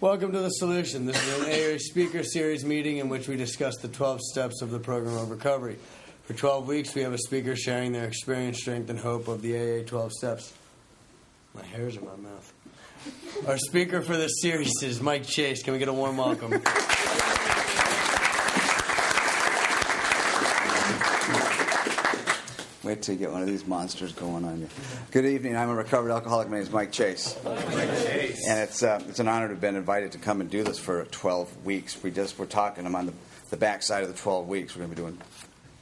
Welcome to The Solution. This is an AA speaker series meeting in which we discuss the 12 steps of the program of recovery. For 12 weeks, we have a speaker sharing their experience, strength, and hope of the AA 12 steps. My hair's in my mouth. Our speaker for this series is Mike Chase. Can we get a warm welcome? Wait till you get one of these monsters going on you. Good evening. I'm a recovered alcoholic. My name is Mike Chase. Mike Chase. And it's uh, it's an honor to have been invited to come and do this for 12 weeks. We just we're talking. I'm on the the back side of the 12 weeks. We're going to be doing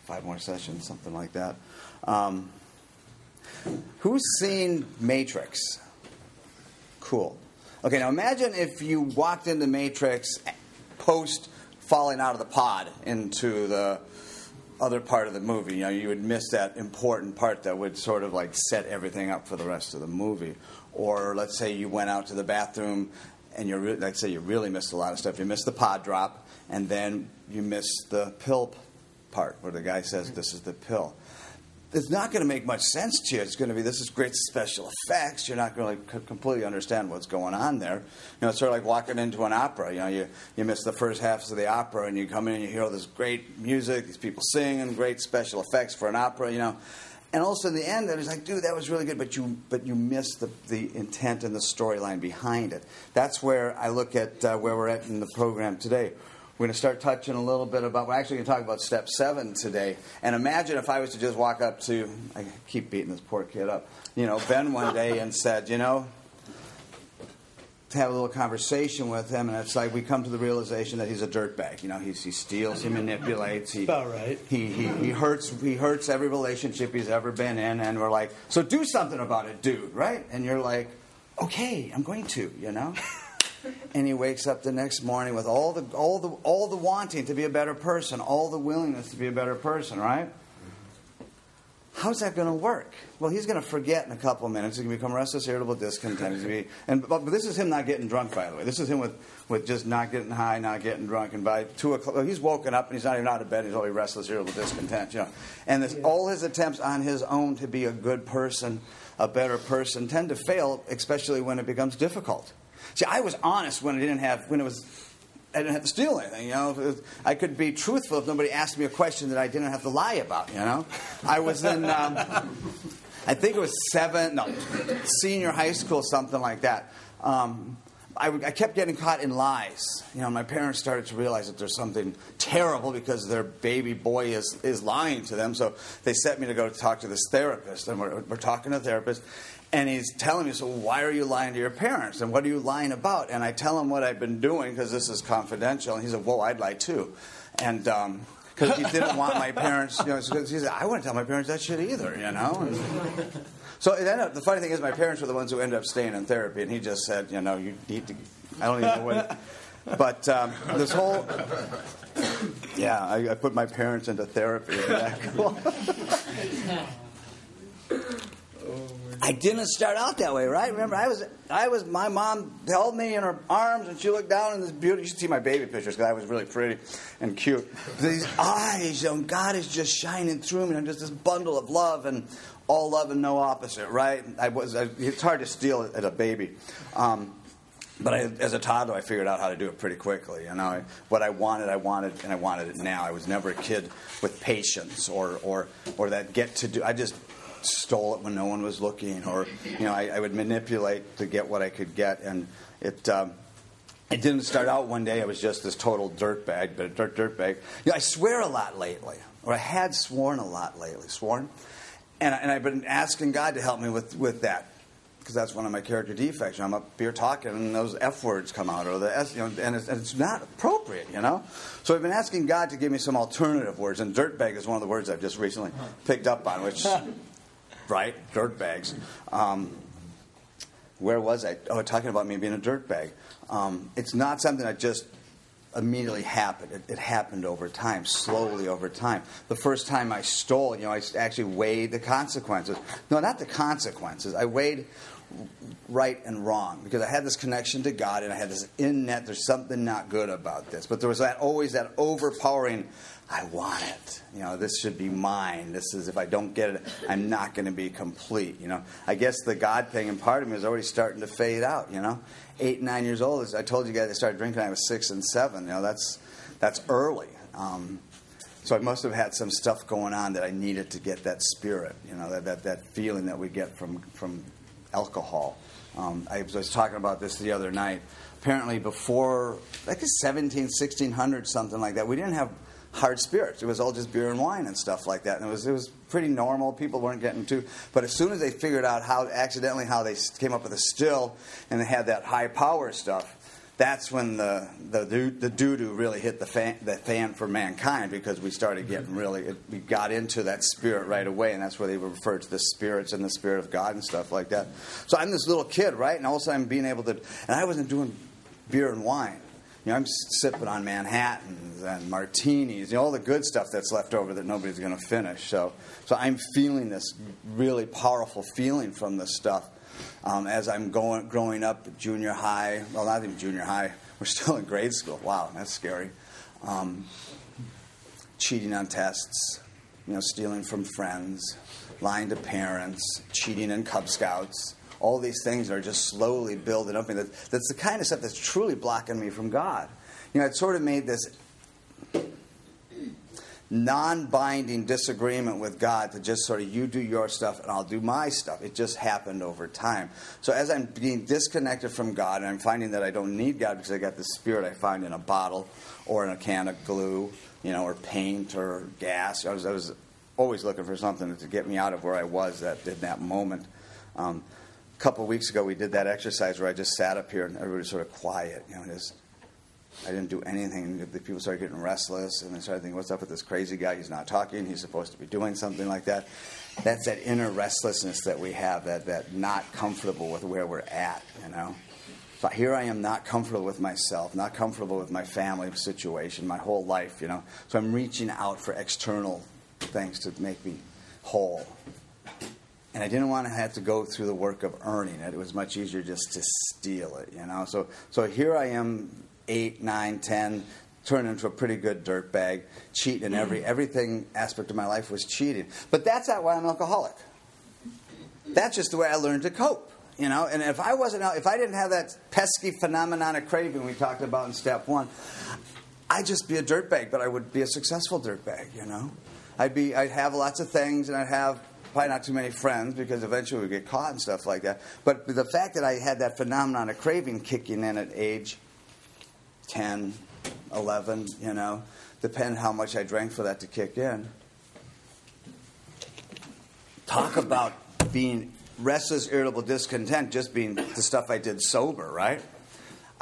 five more sessions, something like that. Um, who's seen Matrix? Cool. Okay, now imagine if you walked into Matrix post falling out of the pod into the other part of the movie. You know, you would miss that important part that would sort of like set everything up for the rest of the movie. Or let's say you went out to the bathroom and you're, re- let's say you really missed a lot of stuff. You missed the pod drop, and then you missed the pill part where the guy says, "This is the pill." It's not going to make much sense to you. It's going to be this is great special effects. You're not going to completely understand what's going on there. You know, it's sort of like walking into an opera. You know, you you miss the first halves of the opera, and you come in and you hear all this great music, these people singing, great special effects for an opera. You know, and also in the end, it's like, dude, that was really good, but you but you missed the the intent and the storyline behind it. That's where I look at uh, where we're at in the program today. We're going to start touching a little bit about. We're actually going to talk about step seven today. And imagine if I was to just walk up to. I keep beating this poor kid up. You know, Ben one day and said, you know, to have a little conversation with him, and it's like we come to the realization that he's a dirtbag. You know, he's, he steals, he manipulates, he About right. he, he he hurts he hurts every relationship he's ever been in, and we're like, so do something about it, dude, right? And you're like, okay, I'm going to, you know. And he wakes up the next morning with all the all the all the wanting to be a better person, all the willingness to be a better person, right? How's that going to work? Well, he's going to forget in a couple of minutes. He's going to become restless, irritable, discontent. He's going to be, and but, but this is him not getting drunk, by the way. This is him with, with just not getting high, not getting drunk, and by two o'clock, he's woken up and he's not even out of bed. He's already restless, irritable, discontent. You know, and this, all his attempts on his own to be a good person, a better person, tend to fail, especially when it becomes difficult. See, I was honest when I didn't have when it was I didn't have to steal anything. You know, I could be truthful if nobody asked me a question that I didn't have to lie about. You know, I was in. Um, I think it was seven, no, senior high school, something like that. Um, I, I, kept getting caught in lies. You know, my parents started to realize that there's something terrible because their baby boy is, is lying to them. So they sent me to go talk to this therapist, and we're, we're talking to a therapist. And he's telling me, so why are you lying to your parents? And what are you lying about? And I tell him what I've been doing because this is confidential. And he said, well, I'd lie too. And because um, he didn't want my parents, you know, he said, I wouldn't tell my parents that shit either, you know. And so it ended up, the funny thing is, my parents were the ones who ended up staying in therapy. And he just said, you know, you need to, I don't even know what. But um, this whole, yeah, I, I, put my parents into therapy. I didn't start out that way, right? Remember, I was, I was, my mom held me in her arms, and she looked down in this beauty. You should see my baby pictures because I was really pretty and cute. These eyes, you know, God is just shining through me, I'm just this bundle of love and all love and no opposite, right? I was. I, it's hard to steal as a baby. Um, but I, as a toddler, I figured out how to do it pretty quickly. You know, I, what I wanted, I wanted, and I wanted it now. I was never a kid with patience or or or that get to do. I just stole it when no one was looking, or you know, I, I would manipulate to get what I could get, and it. Um, it didn't start out one day. I was just this total dirtbag, but a dirt dirtbag. You know, I swear a lot lately, or I had sworn a lot lately. Sworn, and, I, and I've been asking God to help me with with that because that's one of my character defects. I'm up here talking, and those F words come out, or the S, you know, and it's, and it's, not appropriate, you know. So I've been asking God to give me some alternative words, and dirtbag is one of the words I've just recently picked up on, which right? Dirt bags. Um, where was I? Oh, talking about me being a dirt bag. Um, it's not something that just immediately happened. It, it, happened over time, slowly over time. The first time I stole, you know, I actually weighed the consequences. No, not the consequences. I weighed right and wrong because I had this connection to God and I had this in net. There's something not good about this, but there was that always that overpowering. I want it. You know, this should be mine. This is if I don't get it, I'm not going to be complete. You know, I guess the God thing in part of me is already starting to fade out. You know, eight, nine years old. As I told you guys, I started drinking. I was six and seven. You know, that's that's early. Um, so I must have had some stuff going on that I needed to get that spirit. You know, that that, that feeling that we get from from alcohol. Um, I was talking about this the other night. Apparently, before like the 17, 1600, something like that, we didn't have hard spirits. It was all just beer and wine and stuff like that. And it was, it was pretty normal. People weren't getting too. But as soon as they figured out how, accidentally, how they came up with a still and they had that high power stuff, that's when the the the doo doo really hit the fan, the fan for mankind because we started mm-hmm. getting really it, we got into that spirit right away and that's where they referred to the spirits and the spirit of God and stuff like that. So I'm this little kid, right? And all of a sudden I'm being able to and I wasn't doing beer and wine. You know, I'm sipping on Manhattans and martinis, you know, all the good stuff that's left over that nobody's going to finish. So, so I'm feeling this really powerful feeling from this stuff um, as I'm going, growing up, junior high. Well, not even junior high. We're still in grade school. Wow, that's scary. Um, cheating on tests, you know, stealing from friends, lying to parents, cheating in Cub Scouts all these things are just slowly building up. And that's the kind of stuff that's truly blocking me from God. You know, it sort of made this non binding disagreement with God to just sort of you do your stuff and I'll do my stuff. It just happened over time. So as I'm being disconnected from God and I'm finding that I don't need God because I got the spirit I find in a bottle or in a can of glue, you know, or paint or gas. I was, I was always looking for something to get me out of where I was at, in that moment. Um, a couple of weeks ago, we did that exercise where I just sat up here and everybody was sort of quiet. You know, just, I didn't do anything. The people started getting restless, and they started thinking, "What's up with this crazy guy? He's not talking. He's supposed to be doing something like that." That's that inner restlessness that we have, that that not comfortable with where we're at. You know, so here I am, not comfortable with myself, not comfortable with my family situation, my whole life. You know, so I'm reaching out for external things to make me whole and I didn't want to have to go through the work of earning it. It was much easier just to steal it, you know. So, so here I am, eight, nine, ten, turned into a pretty good dirt bag, cheating in every mm-hmm. everything aspect of my life was cheating. But that's not why I'm alcoholic. That's just the way I learned to cope, you know. And if I wasn't, if I didn't have that pesky phenomenon of craving we talked about in step one, I'd just be a dirtbag, but I would be a successful dirtbag, you know. I'd be, I'd have lots of things, and I'd have probably not too many friends because eventually we get caught and stuff like that. But the fact that I had that phenomenon of craving kicking in at age 10, 11, you know, depend how much I drank for that to kick in. Talk about being restless, irritable, discontent, just being the stuff I did sober, right?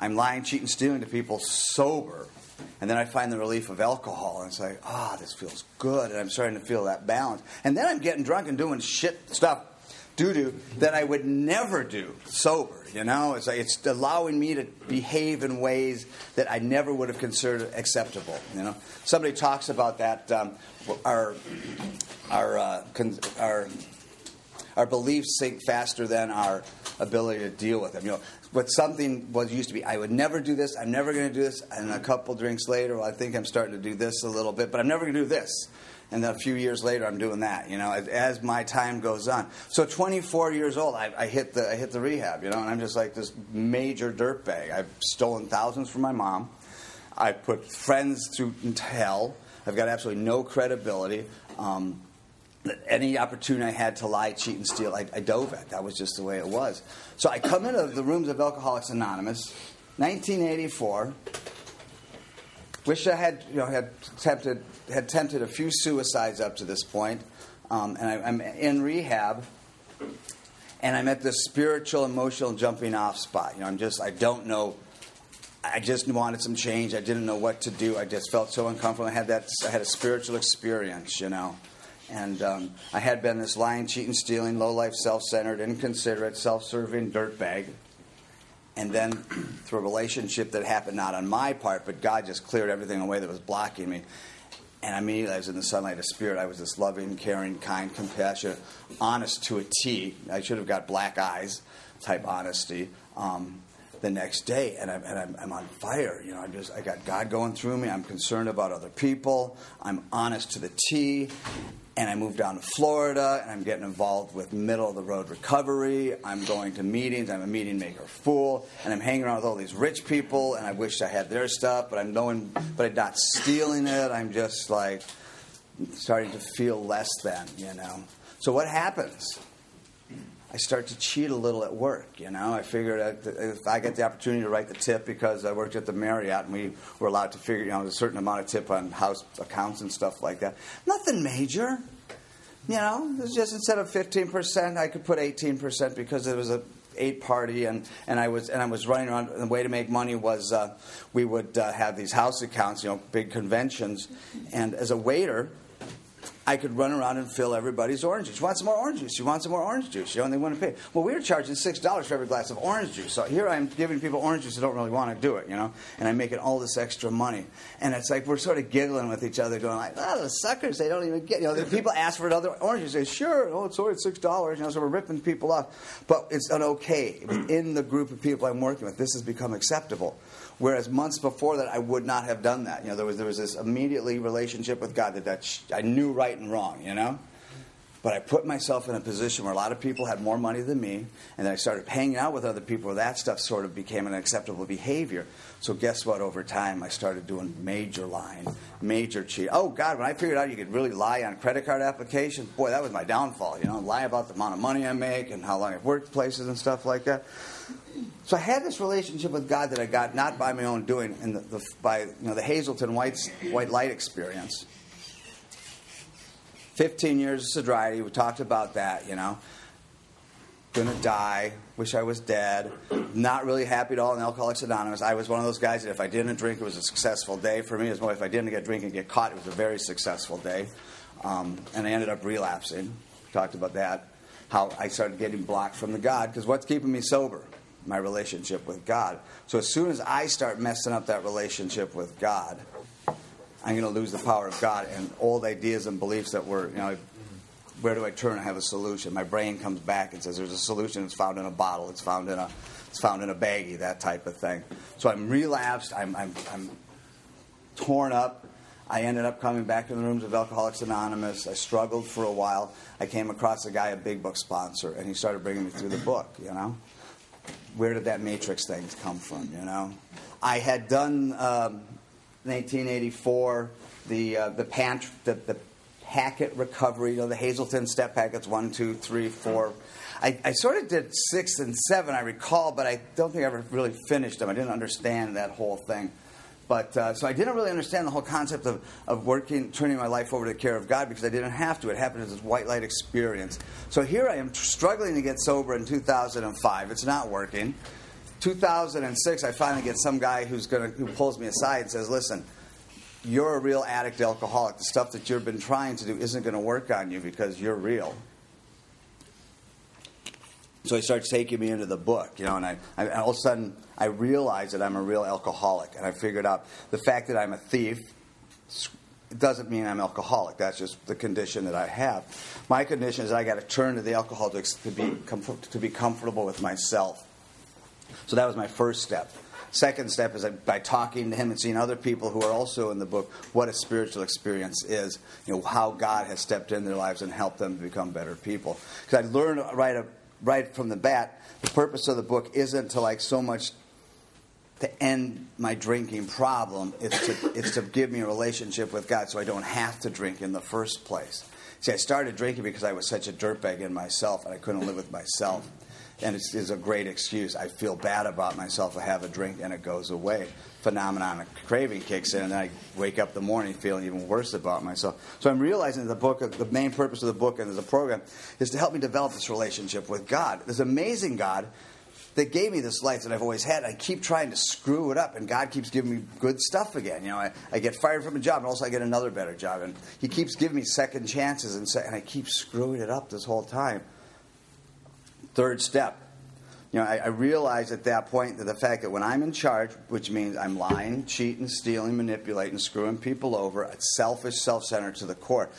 I'm lying, cheating, stealing to people sober. And then I find the relief of alcohol, and it's like, ah, oh, this feels good, and I'm starting to feel that balance. And then I'm getting drunk and doing shit stuff, doo doo, that I would never do sober. You know, it's like it's allowing me to behave in ways that I never would have considered acceptable. You know, somebody talks about that. Um, our our uh, our our beliefs sink faster than our ability to deal with them. You know, what something was used to be. I would never do this. I'm never going to do this. And a couple drinks later, well, I think I'm starting to do this a little bit, but I'm never going to do this. And then a few years later, I'm doing that. You know, as, as my time goes on. So 24 years old, I, I, hit the I hit the rehab. You know, and I'm just like this major dirtbag. I've stolen thousands from my mom. I put friends through hell. I've got absolutely no credibility. Um, any opportunity I had to lie, cheat, and steal, I, I, dove at. That was just the way it was. So I come into the rooms of Alcoholics Anonymous, 1984. Wish I had, you know, had tempted had tempted a few suicides up to this point, um, and I, I'm in rehab. And I'm at this spiritual, emotional jumping off spot. You know, I'm just, I don't know I just wanted some change. I didn't know what to do. I just felt so uncomfortable. I had that. I had a spiritual experience, you know. And um, I had been this lying, cheating, stealing, low life, self centered, inconsiderate, self serving dirtbag. And then through a relationship that happened not on my part, but God just cleared everything away that was blocking me. And immediately I was in the sunlight of spirit. I was this loving, caring, kind, compassionate, honest to a T. I should have got black eyes, type honesty. Um, the next day, and, I'm, and I'm, I'm on fire. You know, I'm just I got God going through me. I'm concerned about other people. I'm honest to the T, and I moved down to Florida, and I'm getting involved with middle of the road recovery. I'm going to meetings. I'm a meeting maker fool, and I'm hanging around with all these rich people, and I wish I had their stuff, but I'm knowing, but I'm not stealing it. I'm just like starting to feel less than, you know. So what happens? I start to cheat a little at work. You know, I figured if I get the opportunity to write the tip because I worked at the Marriott and we were allowed to figure, you know, a certain amount of tip on house accounts and stuff like that. Nothing major. You know, it was just instead of fifteen percent, I could put eighteen percent because it was a eight party and, and I was and I was running around. The way to make money was uh, we would uh, have these house accounts, you know, big conventions, and as a waiter I could run around and fill everybody's orange juice. You want some more orange juice? You want some more orange juice? You know, and they want to pay. Well, we were charging six dollars for every glass of orange juice. So here I'm giving people orange juice that don't really want to do it, you know, and I'm making all this extra money. And it's like we're sort of giggling with each other, going like, "Oh, the suckers! They don't even get." You know, the people ask for another orange juice. They say, "Sure, oh, it's only six dollars." You know, so we're ripping people off. But it's an okay in the group of people I'm working with. This has become acceptable. Whereas months before that, I would not have done that. You know, there was there was this immediately relationship with God that, that sh- I knew right and wrong. You know, but I put myself in a position where a lot of people had more money than me, and then I started hanging out with other people where that stuff sort of became an acceptable behavior. So guess what? Over time, I started doing major lying, major cheat. Oh God, when I figured out you could really lie on credit card applications, boy, that was my downfall. You know, lie about the amount of money I make and how long I've worked places and stuff like that. So I had this relationship with God that I got not by my own doing, in the, the, by you know the Hazelden white, white light experience. Fifteen years of sobriety. We talked about that. You know, gonna die. Wish I was dead. Not really happy at all in Alcoholics Anonymous. I was one of those guys that if I didn't drink, it was a successful day for me. As well, if I didn't get drink and get caught, it was a very successful day. Um, and I ended up relapsing. Talked about that. How I started getting blocked from the God because what's keeping me sober? my relationship with God. So as soon as I start messing up that relationship with God, I'm going to lose the power of God and old ideas and beliefs that were, you know, where do I turn? I have a solution. My brain comes back and says, "There's a solution. It's found in a bottle. It's found in a, it's found in a baggie. That type of thing." So I'm relapsed. I'm, I'm, I'm torn up. I ended up coming back to the rooms of Alcoholics Anonymous. I struggled for a while. I came across a guy, a big book sponsor, and he started bringing me through the book. You know, where did that matrix thing come from? You know, I had done um, 1984 the uh, the pant the, the packet recovery. You know, the Hazelden step packets one, two, three, four. I, I sort of did six and seven, I recall, but I don't think I ever really finished them. I didn't understand that whole thing. But uh, so I didn't really understand the whole concept of, of working, turning my life over to the care of God because I didn't have to. It happened as this white light experience. So here I am struggling to get sober in 2005. It's not working. 2006, I finally get some guy who's gonna, who pulls me aside and says, "Listen, you're a real addict alcoholic. The stuff that you've been trying to do isn't going to work on you because you're real." So he starts taking me into the book, you know, and I, I all of a sudden I realize that I'm a real alcoholic, and I figured out the fact that I'm a thief doesn't mean I'm alcoholic. That's just the condition that I have. My condition is I got to turn to the alcohol to, to be to be comfortable with myself. So that was my first step. Second step is by talking to him and seeing other people who are also in the book what a spiritual experience is. You know how God has stepped in their lives and helped them to become better people. Because I learned right right from the bat the purpose of the book isn't to like so much to end my drinking problem. It's to, it's to give me a relationship with God so I don't have to drink in the first place. See, I started drinking because I was such a dirtbag in myself and I couldn't live with myself. And it's, it's a great excuse. I feel bad about myself. I have a drink and it goes away. Phenomenon of craving kicks in, and I wake up the morning feeling even worse about myself. So I'm realizing the book, the main purpose of the book and the program is to help me develop this relationship with God. This amazing God that gave me this life that I've always had. I keep trying to screw it up, and God keeps giving me good stuff again. You know, I, I get fired from a job, and also I get another better job, and He keeps giving me second chances, and, and I keep screwing it up this whole time. Third step. You know, I, I realize at that point that the fact that when I'm in charge, which means I'm lying, cheating, stealing, manipulating, screwing people over, it's selfish, self-centered to the core.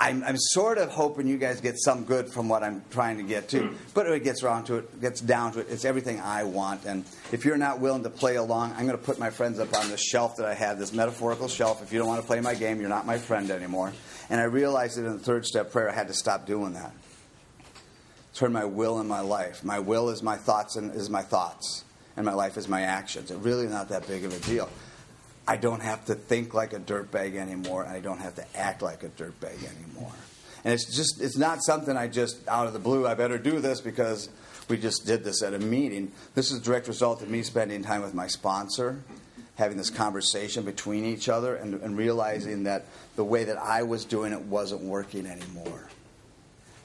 I'm, I'm sort of hoping you guys get some good from what I'm trying to get to. Mm. But it gets around to it, gets down to it, it's everything I want. And if you're not willing to play along, I'm going to put my friends up on this shelf that I had, this metaphorical shelf. If you don't want to play my game, you're not my friend anymore. And I realized that in the third step prayer, I had to stop doing that. Turn my will in my life. My will is my thoughts and is my thoughts, and my life is my actions. It's really not that big of a deal. I don't have to think like a dirtbag anymore, and I don't have to act like a dirtbag anymore. And it's just, it's not something I just, out of the blue, I better do this because we just did this at a meeting. This is a direct result of me spending time with my sponsor, having this conversation between each other, and, and realizing that the way that I was doing it wasn't working anymore.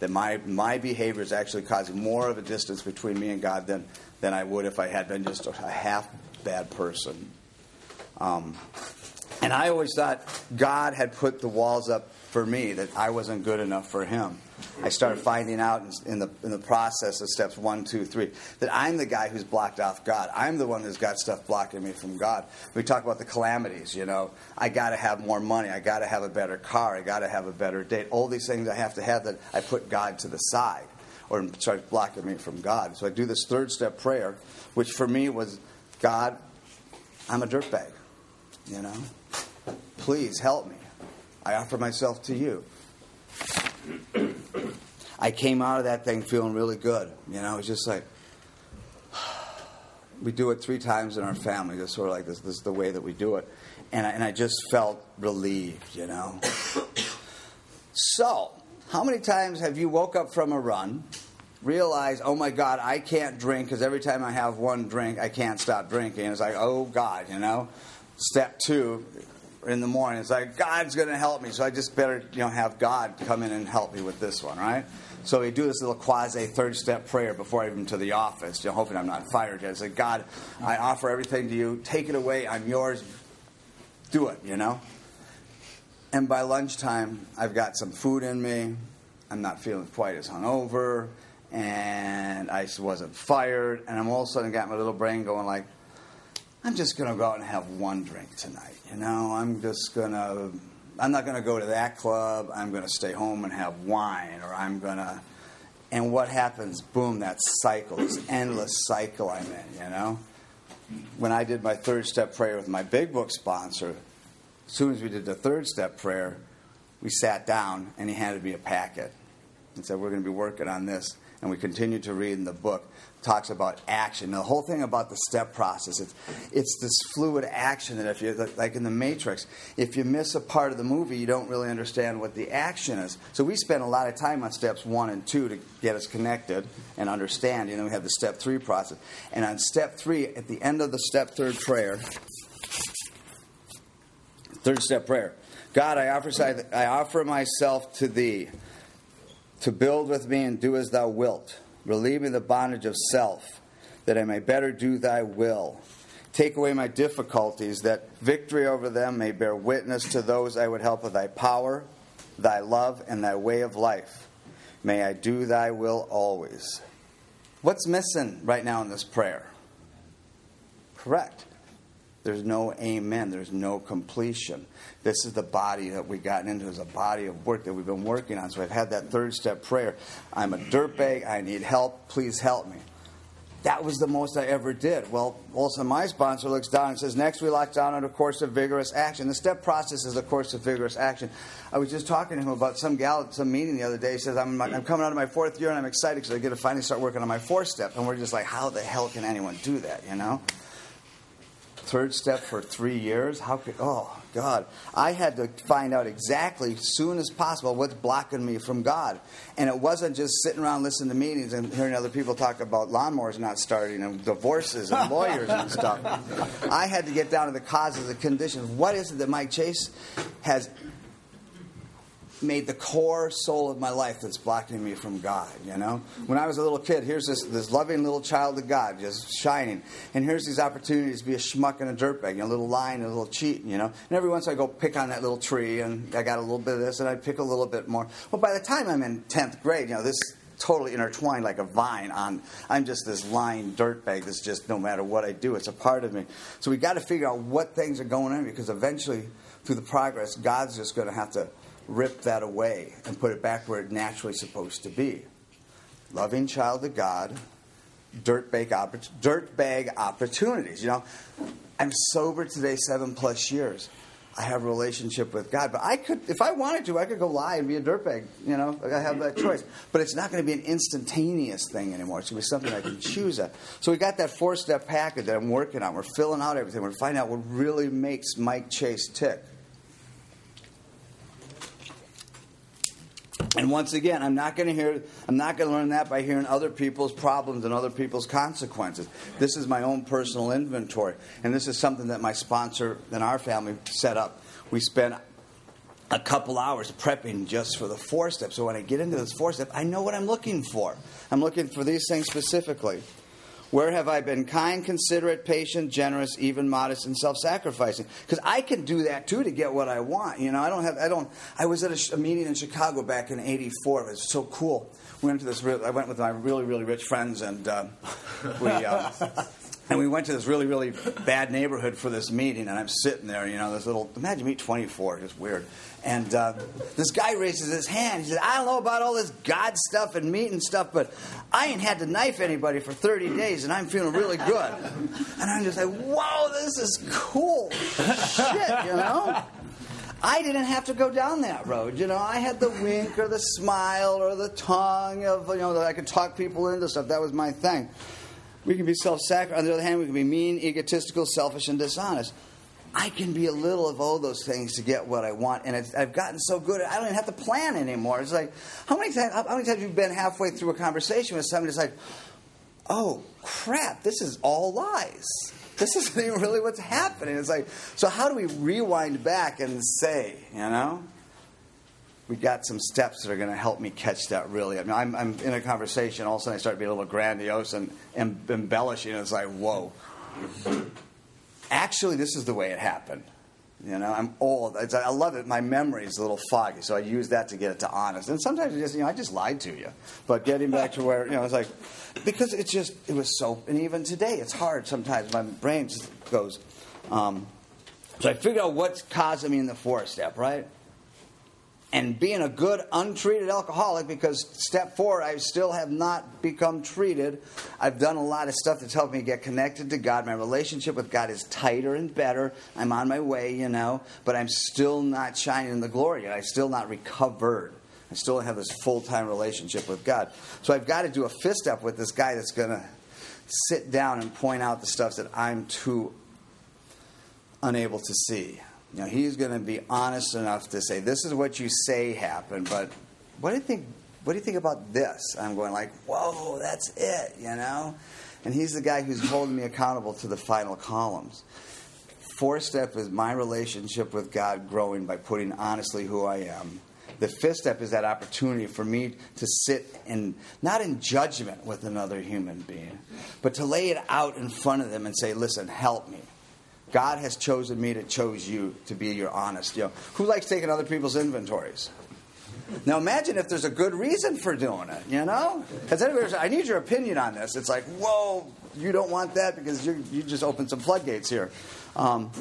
That my, my behavior is actually causing more of a distance between me and God than, than I would if I had been just a half bad person. Um, and I always thought God had put the walls up for me, that I wasn't good enough for Him. I started finding out in the, in the process of steps one, two, three, that I'm the guy who's blocked off God. I'm the one who's got stuff blocking me from God. We talk about the calamities, you know. I got to have more money. I got to have a better car. I got to have a better date. All these things I have to have that I put God to the side or starts blocking me from God. So I do this third step prayer, which for me was God, I'm a dirtbag. You know? Please help me. I offer myself to you. I came out of that thing feeling really good. You know, it's just like, we do it three times in our family, just sort of like this, this is the way that we do it. And I, and I just felt relieved, you know. so, how many times have you woke up from a run, realized, oh my God, I can't drink because every time I have one drink, I can't stop drinking? It's like, oh God, you know step two in the morning. It's like God's going to help me, so I just better you know have God come in and help me with this one, right? So we do this little quasi third step prayer before I even to the office, you know, hoping I'm not fired yet. It's like God, I offer everything to you. Take it away. I'm yours. Do it, you know. And by lunchtime, I've got some food in me. I'm not feeling quite as hungover, and I wasn't fired. And I'm all of a sudden got my little brain going like, I'm just going to go out and have one drink tonight. You know, I'm just going to, I'm not going to go to that club. I'm going to stay home and have wine, or I'm going to, and what happens? Boom, that cycle, this endless cycle I'm in, you know? When I did my third step prayer with my big book sponsor, as soon as we did the third step prayer, we sat down and he handed me a packet and said, We're going to be working on this. And we continued to read in the book talks about action. the whole thing about the step process, it's, it's this fluid action that if you, like in the Matrix, if you miss a part of the movie, you don't really understand what the action is. So we spend a lot of time on steps one and two to get us connected and understand. You know, we have the step three process. And on step three, at the end of the step third prayer, third step prayer, God, I offer, I offer myself to thee to build with me and do as thou wilt relieving the bondage of self, that I may better do thy will. Take away my difficulties, that victory over them may bear witness to those I would help with thy power, thy love, and thy way of life. May I do thy will always. What's missing right now in this prayer? Correct. There's no amen. There's no completion. This is the body that we've gotten into as a body of work that we've been working on. So I've had that third step prayer. I'm a dirtbag. I need help. Please help me. That was the most I ever did. Well, also my sponsor looks down and says, next we lock down on a course of vigorous action. The step process is a course of vigorous action. I was just talking to him about some gal at some meeting the other day. He says, I'm, I'm coming out of my fourth year and I'm excited because I get to finally start working on my fourth step. And we're just like, how the hell can anyone do that, you know? Third step for three years. How could, oh, God. I had to find out exactly, as soon as possible, what's blocking me from God. And it wasn't just sitting around listening to meetings and hearing other people talk about lawnmowers not starting and divorces and lawyers and stuff. I had to get down to the causes, and conditions. What is it that Mike Chase has made the core soul of my life that's blocking me from God, you know? When I was a little kid, here's this, this loving little child of God just shining. And here's these opportunities to be a schmuck and a dirtbag, a little lying and a little cheating, you know? And every once I go pick on that little tree and I got a little bit of this and I pick a little bit more. Well, by the time I'm in 10th grade, you know, this totally intertwined like a vine on I'm just this lying dirtbag that's just no matter what I do, it's a part of me. So we got to figure out what things are going on because eventually through the progress, God's just going to have to rip that away and put it back where it's naturally supposed to be. Loving child of God, dirt bag, oppor- opportunities. You know, I'm sober today seven plus years. I have a relationship with God, but I could, if I wanted to, I could go lie and be a dirtbag. You know, I have that choice. But it's not going to be an instantaneous thing anymore. It's going to be something I can choose at. So we got that four-step package that I'm working on. We're filling out everything. We're finding out what really makes Mike Chase tick. And once again, I'm not going to hear, I'm not going to learn that by hearing other people's problems and other people's consequences. This is my own personal inventory, and this is something that my sponsor and our family set up. We spent a couple hours prepping just for the four steps. So when I get into this four step, I know what I'm looking for. I'm looking for these things specifically. Where have I been kind, considerate, patient, generous, even modest, and self-sacrificing? Because I can do that too to get what I want. You know, I don't have. I don't. I was at a, a meeting in Chicago back in '84. It was so cool. We went to this. I went with my really, really rich friends, and uh, we. Uh, and we went to this really, really bad neighborhood for this meeting, and I'm sitting there, you know, this little, imagine me 24, just weird. And uh, this guy raises his hand. He said, I don't know about all this God stuff and meat and stuff, but I ain't had to knife anybody for 30 days, and I'm feeling really good. And I'm just like, whoa, this is cool. Shit, you know? I didn't have to go down that road. You know, I had the wink or the smile or the tongue of, you know, that I could talk people into stuff. That was my thing. We can be self sacrificing. On the other hand, we can be mean, egotistical, selfish, and dishonest. I can be a little of all those things to get what I want, and I've gotten so good. I don't even have to plan anymore. It's like how many times? How many times have you been halfway through a conversation with somebody? It's like, oh crap, this is all lies. This isn't even really what's happening. It's like, so how do we rewind back and say, you know? We got some steps that are going to help me catch that really. I mean, I'm, I'm in a conversation, all of a sudden I start being a little grandiose and, and embellishing. It's like, whoa actually, this is the way it happened. You know, I'm old. It's, I love it. My memory is a little foggy, so I use that to get it to honest. And sometimes, just, you know, I just lied to you. But getting back to where, you know, it's like, because it's just, it was so, and even today, it's hard sometimes. My brain just goes. Um, so I figured out what's causing me in the fourth step, right? And being a good untreated alcoholic because step four i still have not become treated. I've done a lot of stuff that's helped me get connected to god. My relationship with god is tighter and better. I'm on my way you know but i'm still not shining in the glory i'm still not recovered. I still have this full-time relationship with god. So i've got to do a fifth step with this guy that's going to sit down and point out the stuff that i'm too unable to see you know, he's going to be honest enough to say, "This is what you say happened, but what do you think? What do you think about this?" I'm going like, "Whoa, that's it," you know. And he's the guy who's holding me accountable to the final columns. Fourth step is my relationship with God growing by putting honestly who I am. The fifth step is that opportunity for me to sit in, not in judgment with another human being, but to lay it out in front of them and say, listen, help me. God has chosen me to chose you to be your honest. You know, who likes taking other people's inventories? Now imagine if there's a good reason for doing it. You know, anybody? Said, I need your opinion on this. It's like, whoa, you don't want that because you you just opened some floodgates here. Um,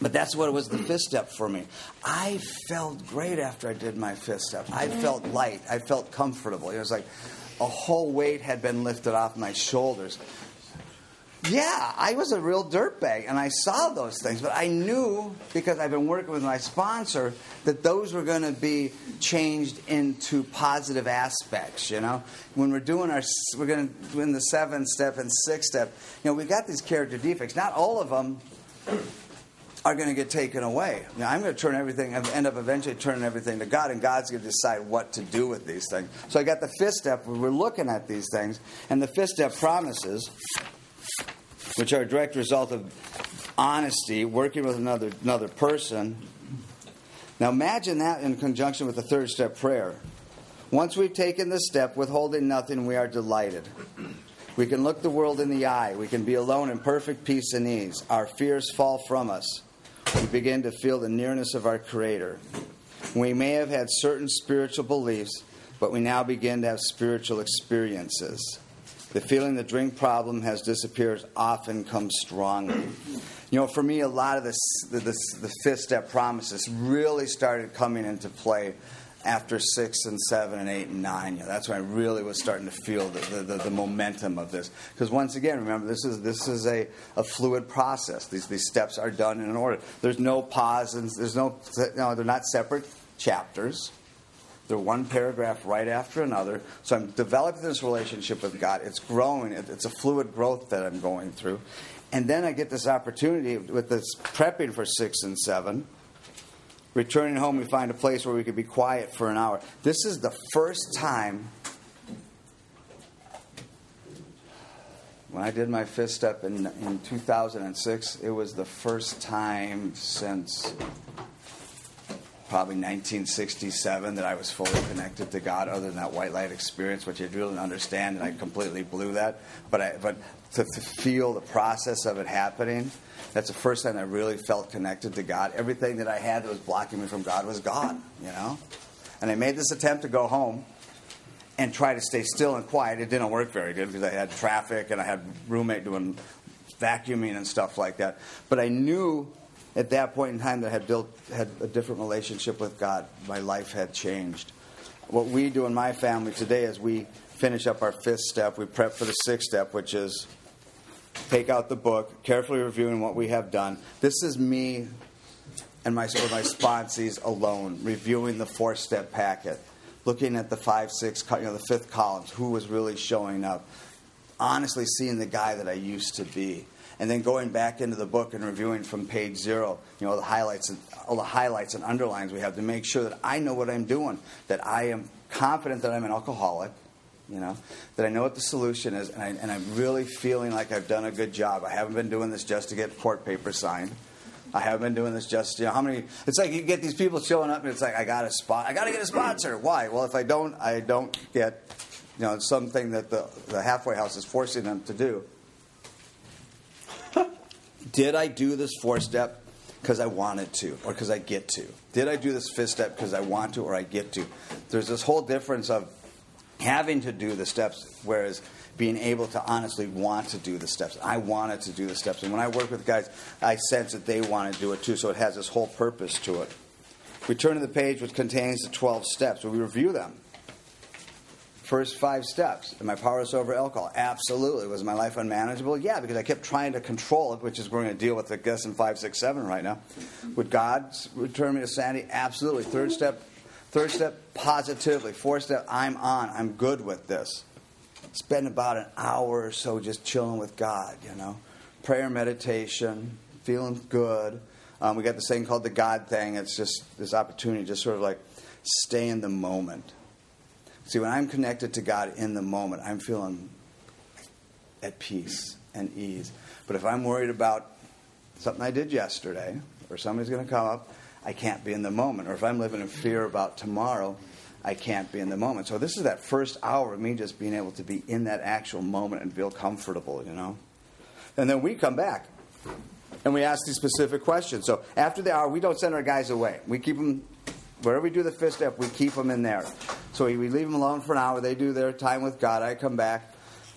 but that's what it was the fifth step for me. I felt great after I did my fifth step. I felt light. I felt comfortable. It was like a whole weight had been lifted off my shoulders. Yeah, I was a real dirtbag, and I saw those things, but I knew because I've been working with my sponsor that those were going to be changed into positive aspects. You know, when we're doing our, we're going to do in the seven step and six step. You know, we've got these character defects. Not all of them are going to get taken away. Know, I'm going to turn everything, end up eventually turning everything to God, and God's going to decide what to do with these things. So I got the fifth step. We're looking at these things, and the fifth step promises which are a direct result of honesty, working with another, another person. Now imagine that in conjunction with the third step prayer. Once we've taken this step, withholding nothing, we are delighted. We can look the world in the eye. We can be alone in perfect peace and ease. Our fears fall from us. We begin to feel the nearness of our Creator. We may have had certain spiritual beliefs, but we now begin to have spiritual experiences. The feeling the drink problem has disappeared often comes strongly. You know, for me, a lot of this, the, fifth step promises really started coming into play after six and seven and eight and nine. You know, that's when I really was starting to feel the, the, the, the momentum of this. Because once again, remember, this is, this is a, a fluid process. These, these steps are done in an order. There's no pause, and there's no, no, they're not separate chapters. They're one paragraph right after another. So I'm developing this relationship with God. It's growing. It's a fluid growth that I'm going through. And then I get this opportunity with this prepping for six and seven. Returning home, we find a place where we could be quiet for an hour. This is the first time when I did my fifth step in, in 2006, it was the first time since probably 1967 that I was fully connected to God, other than that white light experience, which I didn't understand, and I completely blew that. But I, but to, to feel the process of it happening, that's the first time I really felt connected to God. Everything that I had that was blocking me from God was gone, you know. And I made this attempt to go home and try to stay still and quiet. It didn't work very good because I had traffic and I had roommate doing vacuuming and stuff like that. But I knew at that point in time that I had built had a different relationship with God. My life had changed. What we do in my family today is we finish up our fifth step. We prep for the sixth step, which is take out the book, carefully reviewing what we have done. This is me and my or my sponsees alone reviewing the four step packet, looking at the five, six, you know, the fifth columns, who was really showing up, honestly seeing the guy that I used to be and then going back into the book and reviewing from page zero, you know, the highlights and all the highlights and underlines we have to make sure that I know what I'm doing, that I am confident that I'm an alcoholic, you know, that I know what the solution is, and, I, and I'm really feeling like I've done a good job. I haven't been doing this just to get court paper signed. I haven't been doing this just, you know, how many, it's like you get these people showing up and it's like, I got a spot, I got to get a sponsor. Why? Well, if I don't, I don't get, you know, something that the, the halfway house is forcing them to do. Did I do this four step because I wanted to or because I get to? Did I do this fifth step because I want to or I get to? There's this whole difference of having to do the steps, whereas being able to honestly want to do the steps. I wanted to do the steps. And when I work with guys, I sense that they want to do it too. So it has this whole purpose to it. We turn to the page which contains the 12 steps. We review them first five steps. Am I powerless over alcohol? Absolutely. Was my life unmanageable? Yeah, because I kept trying to control it, which is we're going to deal with, I guess, in five, six, seven right now. Would God return me to sanity? Absolutely. Third step, third step, positively. Fourth step, I'm on. I'm good with this. Spend about an hour or so just chilling with God, you know. Prayer, meditation, feeling good. Um, we got this thing called the God thing. It's just this opportunity, just sort of like stay in the moment See, when I'm connected to God in the moment, I'm feeling at peace and ease. But if I'm worried about something I did yesterday, or somebody's going to come up, I can't be in the moment. Or if I'm living in fear about tomorrow, I can't be in the moment. So this is that first hour of me just being able to be in that actual moment and feel comfortable, you know. And then we come back and we ask these specific questions. So after the hour, we don't send our guys away. We keep them wherever we do the fifth step, we keep them in there. So we leave them alone for an hour. They do their time with God. I come back,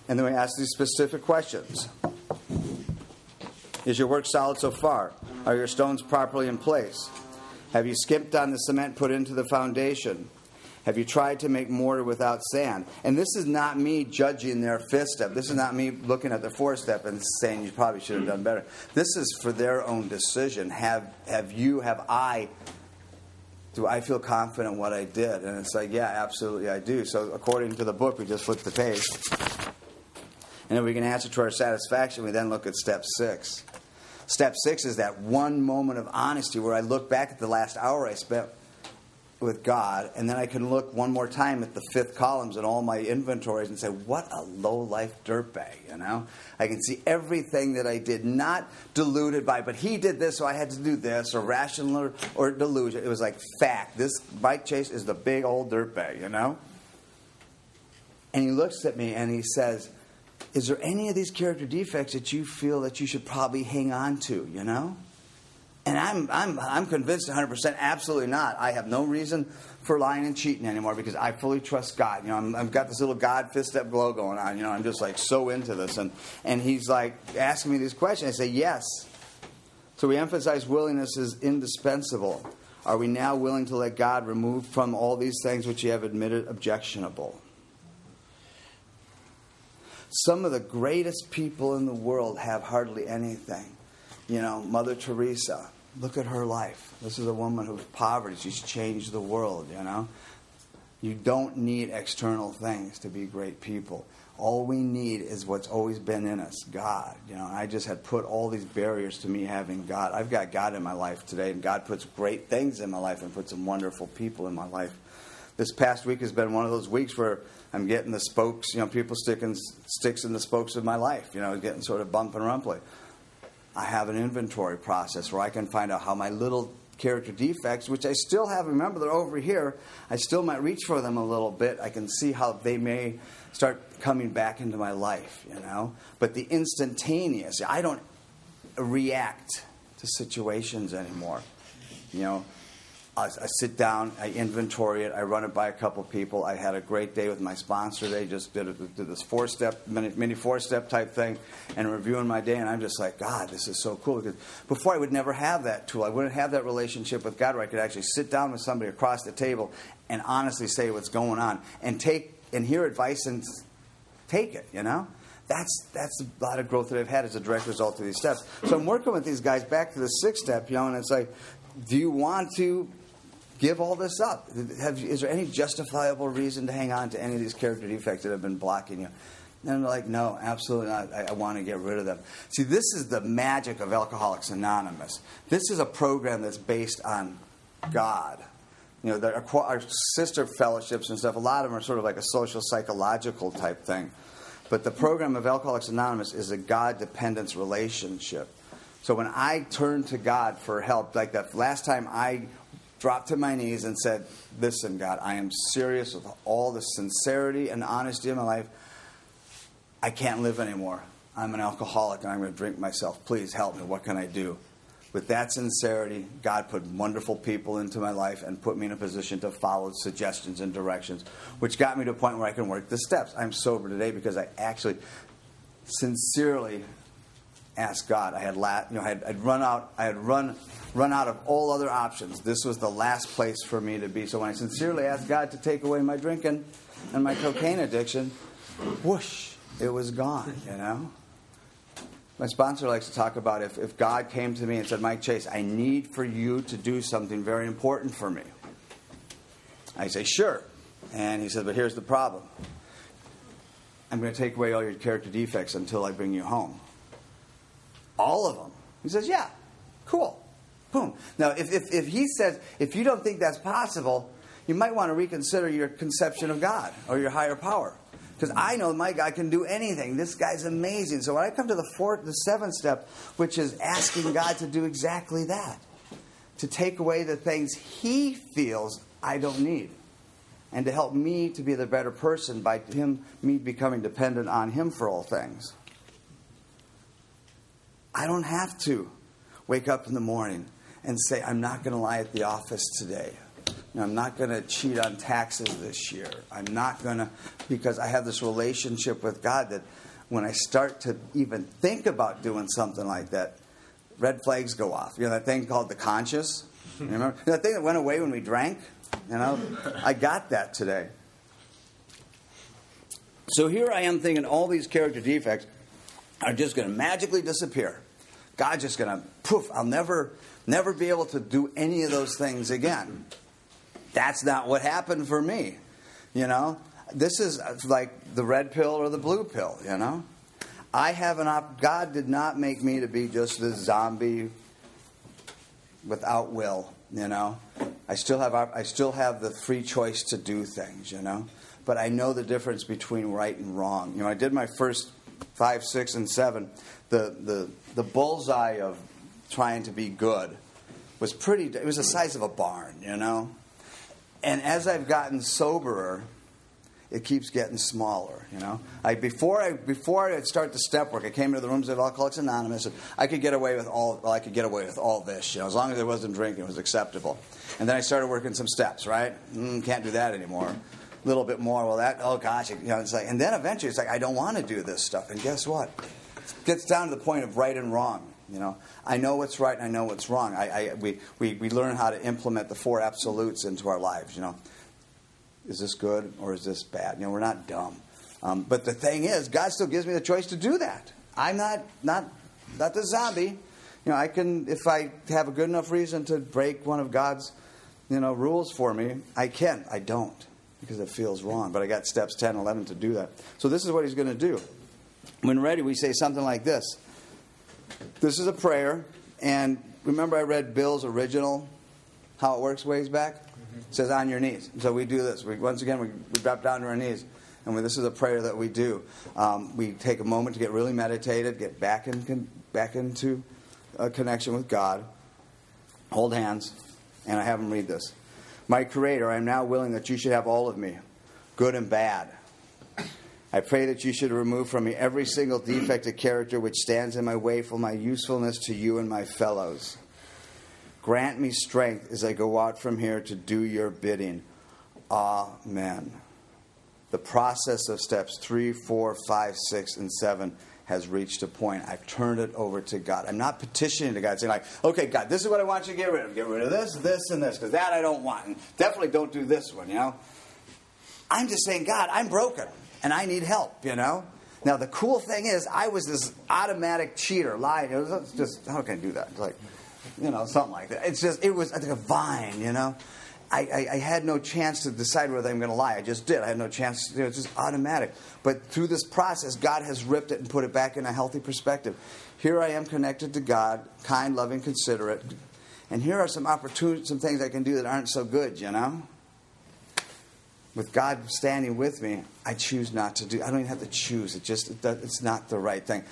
and then we ask these specific questions. Is your work solid so far? Are your stones properly in place? Have you skipped on the cement put into the foundation? Have you tried to make mortar without sand? And this is not me judging their fifth step. This is not me looking at their fourth step and saying you probably should have done better. This is for their own decision. Have have you, have I do I feel confident in what I did? And it's like, yeah, absolutely I do. So according to the book, we just flip the page. And if we can answer to our satisfaction, we then look at step six. Step six is that one moment of honesty where I look back at the last hour I spent with God, and then I can look one more time at the fifth columns and all my inventories and say, what a low life dirtbag, you know? I can see everything that I did, not deluded by, but he did this, so I had to do this, or rational or, or delusion. It was like fact. This Mike Chase is the big old dirtbag, you know? And he looks at me and he says, Is there any of these character defects that you feel that you should probably hang on to, you know? And I'm, I'm, I'm convinced 100% absolutely not. I have no reason for lying and cheating anymore because I fully trust God. You know, i have got this little God fifth step glow going on. You know, I'm just like so into this. And, and he's like asking me these questions. I say, yes. So we emphasize willingness is indispensable. Are we now willing to let God remove from all these things which you have admitted objectionable? Some of the greatest people in the world have hardly anything. You know, Mother Teresa, look at her life. This is a woman who's poverty. She's changed the world, you know. You don't need external things to be great people. All we need is what's always been in us, God. You know, I just had put all these barriers to me having God. I've got God in my life today, and God puts great things in my life and puts some wonderful people in my life. This past week has been one of those weeks where I'm getting the spokes, you know, people sticking sticks in the spokes of my life, you know, getting sort of bump and rumply. I have an inventory process where I can find out how my little character defects, which I still have, remember they're over here, I still might reach for them a little bit. I can see how they may start coming back into my life, you know. But the instantaneous, I don't react to situations anymore. You know, I, I, sit down, I inventory it, I run it by a couple people. I had a great day with my sponsor. They just did, it, did this four step, mini, mini four step type thing, and reviewing my day. And I'm just like, God, this is so cool. Because before I would never have that tool. I wouldn't have that relationship with God where I could actually sit down with somebody across the table and honestly say what's going on and take and hear advice and take it. You know. That's that's a lot of growth that I've had as a direct result of these steps. So I'm working with these guys back to the sixth step, you know, and it's like, do you want to give all this up? Have, is there any justifiable reason to hang on to any of these character defects that have been blocking you? And they're like, no, absolutely not. I, I, want to get rid of them. See, this is the magic of Alcoholics Anonymous. This is a program that's based on God. You know, our, our sister fellowships and stuff, a lot of them are sort of like a social psychological type thing. But the program of Alcoholics Anonymous is a God dependence relationship. So when I turn to God for help, like the last time I dropped to my knees and said, Listen, God, I am serious with all the sincerity and honesty in my life. I can't live anymore. I'm an alcoholic and I'm going to drink myself. Please help me. What can I do? With that sincerity, God put wonderful people into my life and put me in a position to follow suggestions and directions, which got me to a point where I can work the steps. I'm sober today because I actually sincerely asked God. I had, la- you know, I had I'd run out. I had run run out of all other options. This was the last place for me to be. So when I sincerely asked God to take away my drinking and my cocaine addiction, whoosh, it was gone. You know. My sponsor likes to talk about if, if God came to me and said, Mike Chase, I need for you to do something very important for me. I say, sure. And he said, but here's the problem. I'm going to take away all your character defects until I bring you home. All of them. He says, Yeah, cool. Boom. Now, if, if, if he says, if you don't think that's possible, you might want to reconsider your conception of God or your higher power. Because I know my God can do anything. This guy's amazing. So when I come to the fourth, the seventh step, which is asking God to do exactly that, to take away the things He feels I don't need, and to help me to be the better person by Him, me becoming dependent on Him for all things. I don't have to wake up in the morning and say, I'm not going to lie at the office today. I'm not going to cheat on taxes this year. I'm not going to, because I have this relationship with God that when I start to even think about doing something like that, red flags go off. You know that thing called the conscious? You remember? that thing that went away when we drank? You know? I got that today. So here I am thinking all these character defects are just going to magically disappear. God's just going to poof, I'll never, never be able to do any of those things again. That's not what happened for me. You know, this is uh, like the red pill or the blue pill, you know? I have an op- God did not make me to be just this zombie without will, you know? I still have I still have the free choice to do things, you know? But I know the difference between right and wrong. You know, I did my first 5, 6 and 7 the, the, the bullseye of trying to be good was pretty, it was the size of a barn, you know? And as I've gotten soberer, it keeps getting smaller, you know. I before I before I start the step work, I came into the rooms of Alcoholics Anonymous, and I could get away with all. Well, I could get away with all this, you know, as long as I wasn't drinking, it was acceptable. And then I started working some steps, right? Mm, can't do that anymore. Little bit more. Well, that. Oh gosh, you know, it's like. And then eventually, it's like I don't want to do this stuff. And guess what? It gets down to the point of right and wrong. You know, I know what's right and I know what's wrong. I, I, we, we, we learn how to implement the four absolutes into our lives. You know, is this good or is this bad? You know, we're not dumb. Um, but the thing is, God still gives me the choice to do that. I'm not not not the zombie. You know, I can if I have a good enough reason to break one of God's you know rules for me, I can. I don't because it feels wrong. But I got steps 10, 11 to do that. So this is what He's going to do. When ready, we say something like this. This is a prayer, and remember I read Bill's original How It Works ways back. It says on your knees. So we do this. We, once again, we, we drop down to our knees. And we, this is a prayer that we do. Um, we take a moment to get really meditated, get back, in, back into a connection with God, hold hands, and I have them read this. My Creator, I am now willing that you should have all of me, good and bad. I pray that you should remove from me every single defect of character which stands in my way for my usefulness to you and my fellows. Grant me strength as I go out from here to do your bidding. Amen. The process of steps three, four, five, six, and seven has reached a point. I've turned it over to God. I'm not petitioning to God, saying, like, okay, God, this is what I want you to get rid of. Get rid of this, this, and this, because that I don't want. And definitely don't do this one, you know? I'm just saying, God, I'm broken and I need help, you know? Now, the cool thing is, I was this automatic cheater, lying. It was just, how can I do that? It's like, you know, something like that. It's just, it was like a vine, you know? I, I, I, had no chance to decide whether I'm going to lie. I just did. I had no chance. You know, it's just automatic. But through this process, God has ripped it and put it back in a healthy perspective. Here I am connected to God, kind, loving, considerate. And here are some opportunities, some things I can do that aren't so good, you know? with God standing with me, I choose not to do. I don't even have to choose. It just it's not the right thing.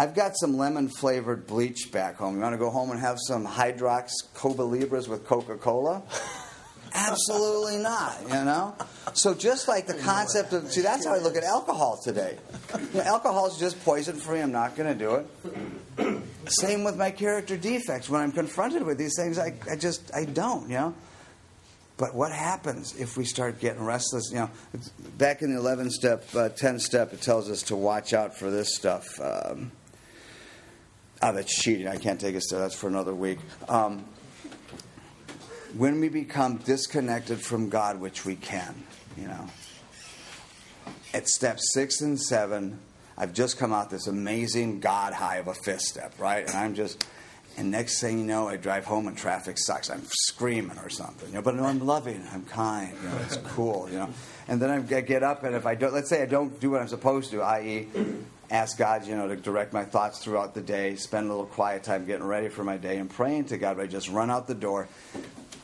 I've got some lemon flavored bleach back home. You want to go home and have some Hydrox Cuba Libras with Coca Cola? Absolutely not, you know? So, just like the concept of, see, that's how I look at alcohol today. Alcohol is just poison free. I'm not going to do it. Same with my character defects. When I'm confronted with these things, I, I just, I don't, you know? But what happens if we start getting restless? You know, back in the 11 step, uh, 10 step, it tells us to watch out for this stuff. Um, oh, that's cheating. I can't take us there. That's for another week. Um, when we become disconnected from God, which we can, you know, at step six and seven, I've just come out this amazing God high of a fifth step, right? And I'm just and next thing you know, I drive home and traffic sucks. I'm screaming or something. You know, but I'm loving. I'm kind. You know, it's cool. You know, and then I get up and if I don't, let's say I don't do what I'm supposed to, i.e., ask God, you know, to direct my thoughts throughout the day, spend a little quiet time getting ready for my day and praying to God. But I just run out the door.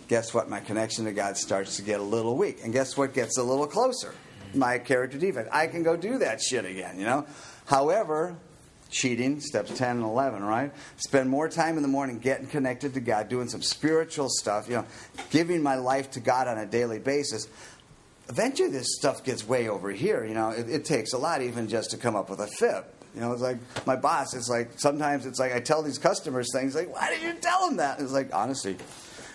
Guess what? My connection to God starts to get a little weak, and guess what? Gets a little closer. My character defect. I can go do that shit again. You know. However, cheating, steps 10 and 11, right? Spend more time in the morning getting connected to God, doing some spiritual stuff, you know, giving my life to God on a daily basis. Eventually, this stuff gets way over here. You know, it, it takes a lot even just to come up with a fib. You know, it's like my boss. It's like sometimes it's like I tell these customers things like, "Why did you tell them that?" It's like honesty,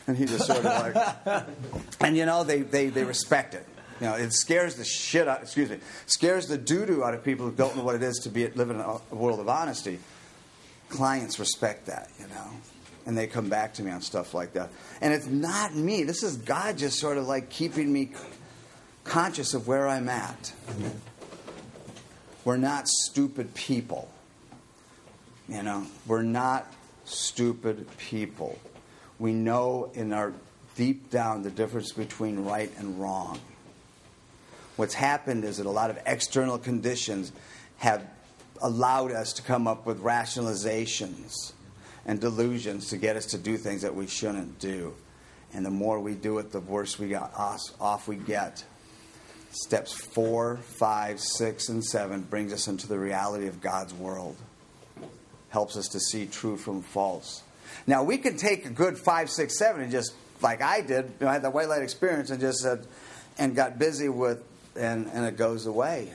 and he just sort of like, and you know, they they they respect it. You know, it scares the shit out. Excuse me, scares the doo doo out of people who don't know what it is to be living in a world of honesty. Clients respect that, you know, and they come back to me on stuff like that. And it's not me. This is God just sort of like keeping me conscious of where I'm at. We're not stupid people. You know, we're not stupid people. We know in our deep down the difference between right and wrong. What's happened is that a lot of external conditions have allowed us to come up with rationalizations and delusions to get us to do things that we shouldn't do. And the more we do it, the worse we got off we get. Steps four, five, six, and seven brings us into the reality of God's world. Helps us to see true from false. Now we can take a good five, six, seven, and just like I did, you know, I had the white light experience, and just said, and got busy with and, and it goes away.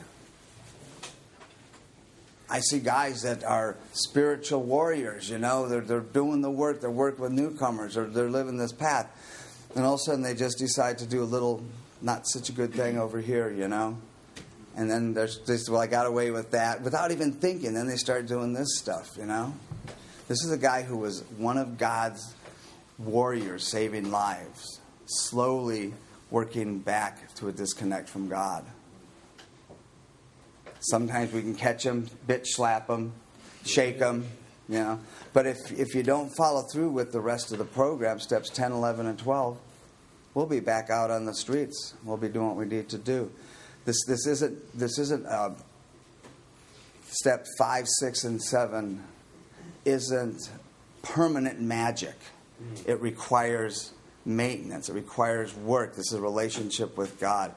I see guys that are spiritual warriors, you know, they're, they're doing the work, they're working with newcomers, or they're living this path. And all of a sudden they just decide to do a little not such a good thing over here, you know? And then there's this, well, I got away with that without even thinking. Then they start doing this stuff, you know? This is a guy who was one of God's warriors saving lives, slowly working back to a disconnect from God. Sometimes we can catch him, bitch slap him, shake him, you know. But if, if you don't follow through with the rest of the program, steps 10, 11, and 12, we'll be back out on the streets. We'll be doing what we need to do. This, this isn't, this isn't uh, step 5, 6, and 7 isn't permanent magic. It requires maintenance. It requires work. This is a relationship with God.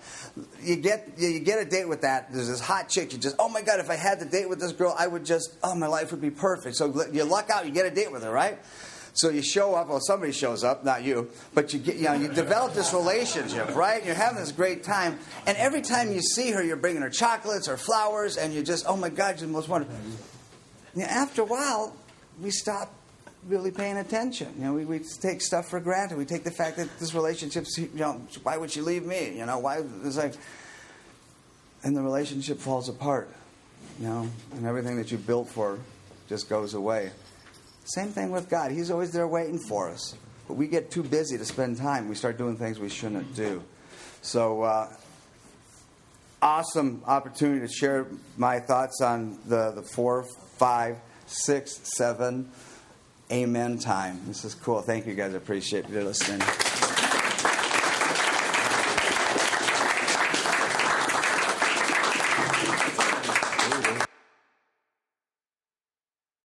You get you get a date with that. There's this hot chick. You just oh my god, if I had the date with this girl, I would just oh my life would be perfect. So you luck out. You get a date with her, right? So you show up. Well, somebody shows up, not you, but you get you know you develop this relationship, right? You're having this great time, and every time you see her, you're bringing her chocolates or flowers, and you just oh my god, you're the most wonderful. You after a while, we stop really paying attention. You know, we, we take stuff for granted. We take the fact that this relationship's, you know, why would she leave me? You know, why? It's like, and the relationship falls apart. You know, and everything that you built for just goes away. Same thing with God. He's always there waiting for us. But we get too busy to spend time. We start doing things we shouldn't do. So, uh, awesome opportunity to share my thoughts on the, the four, five, six, seven, amen time. This is cool. Thank you guys. I appreciate you listening.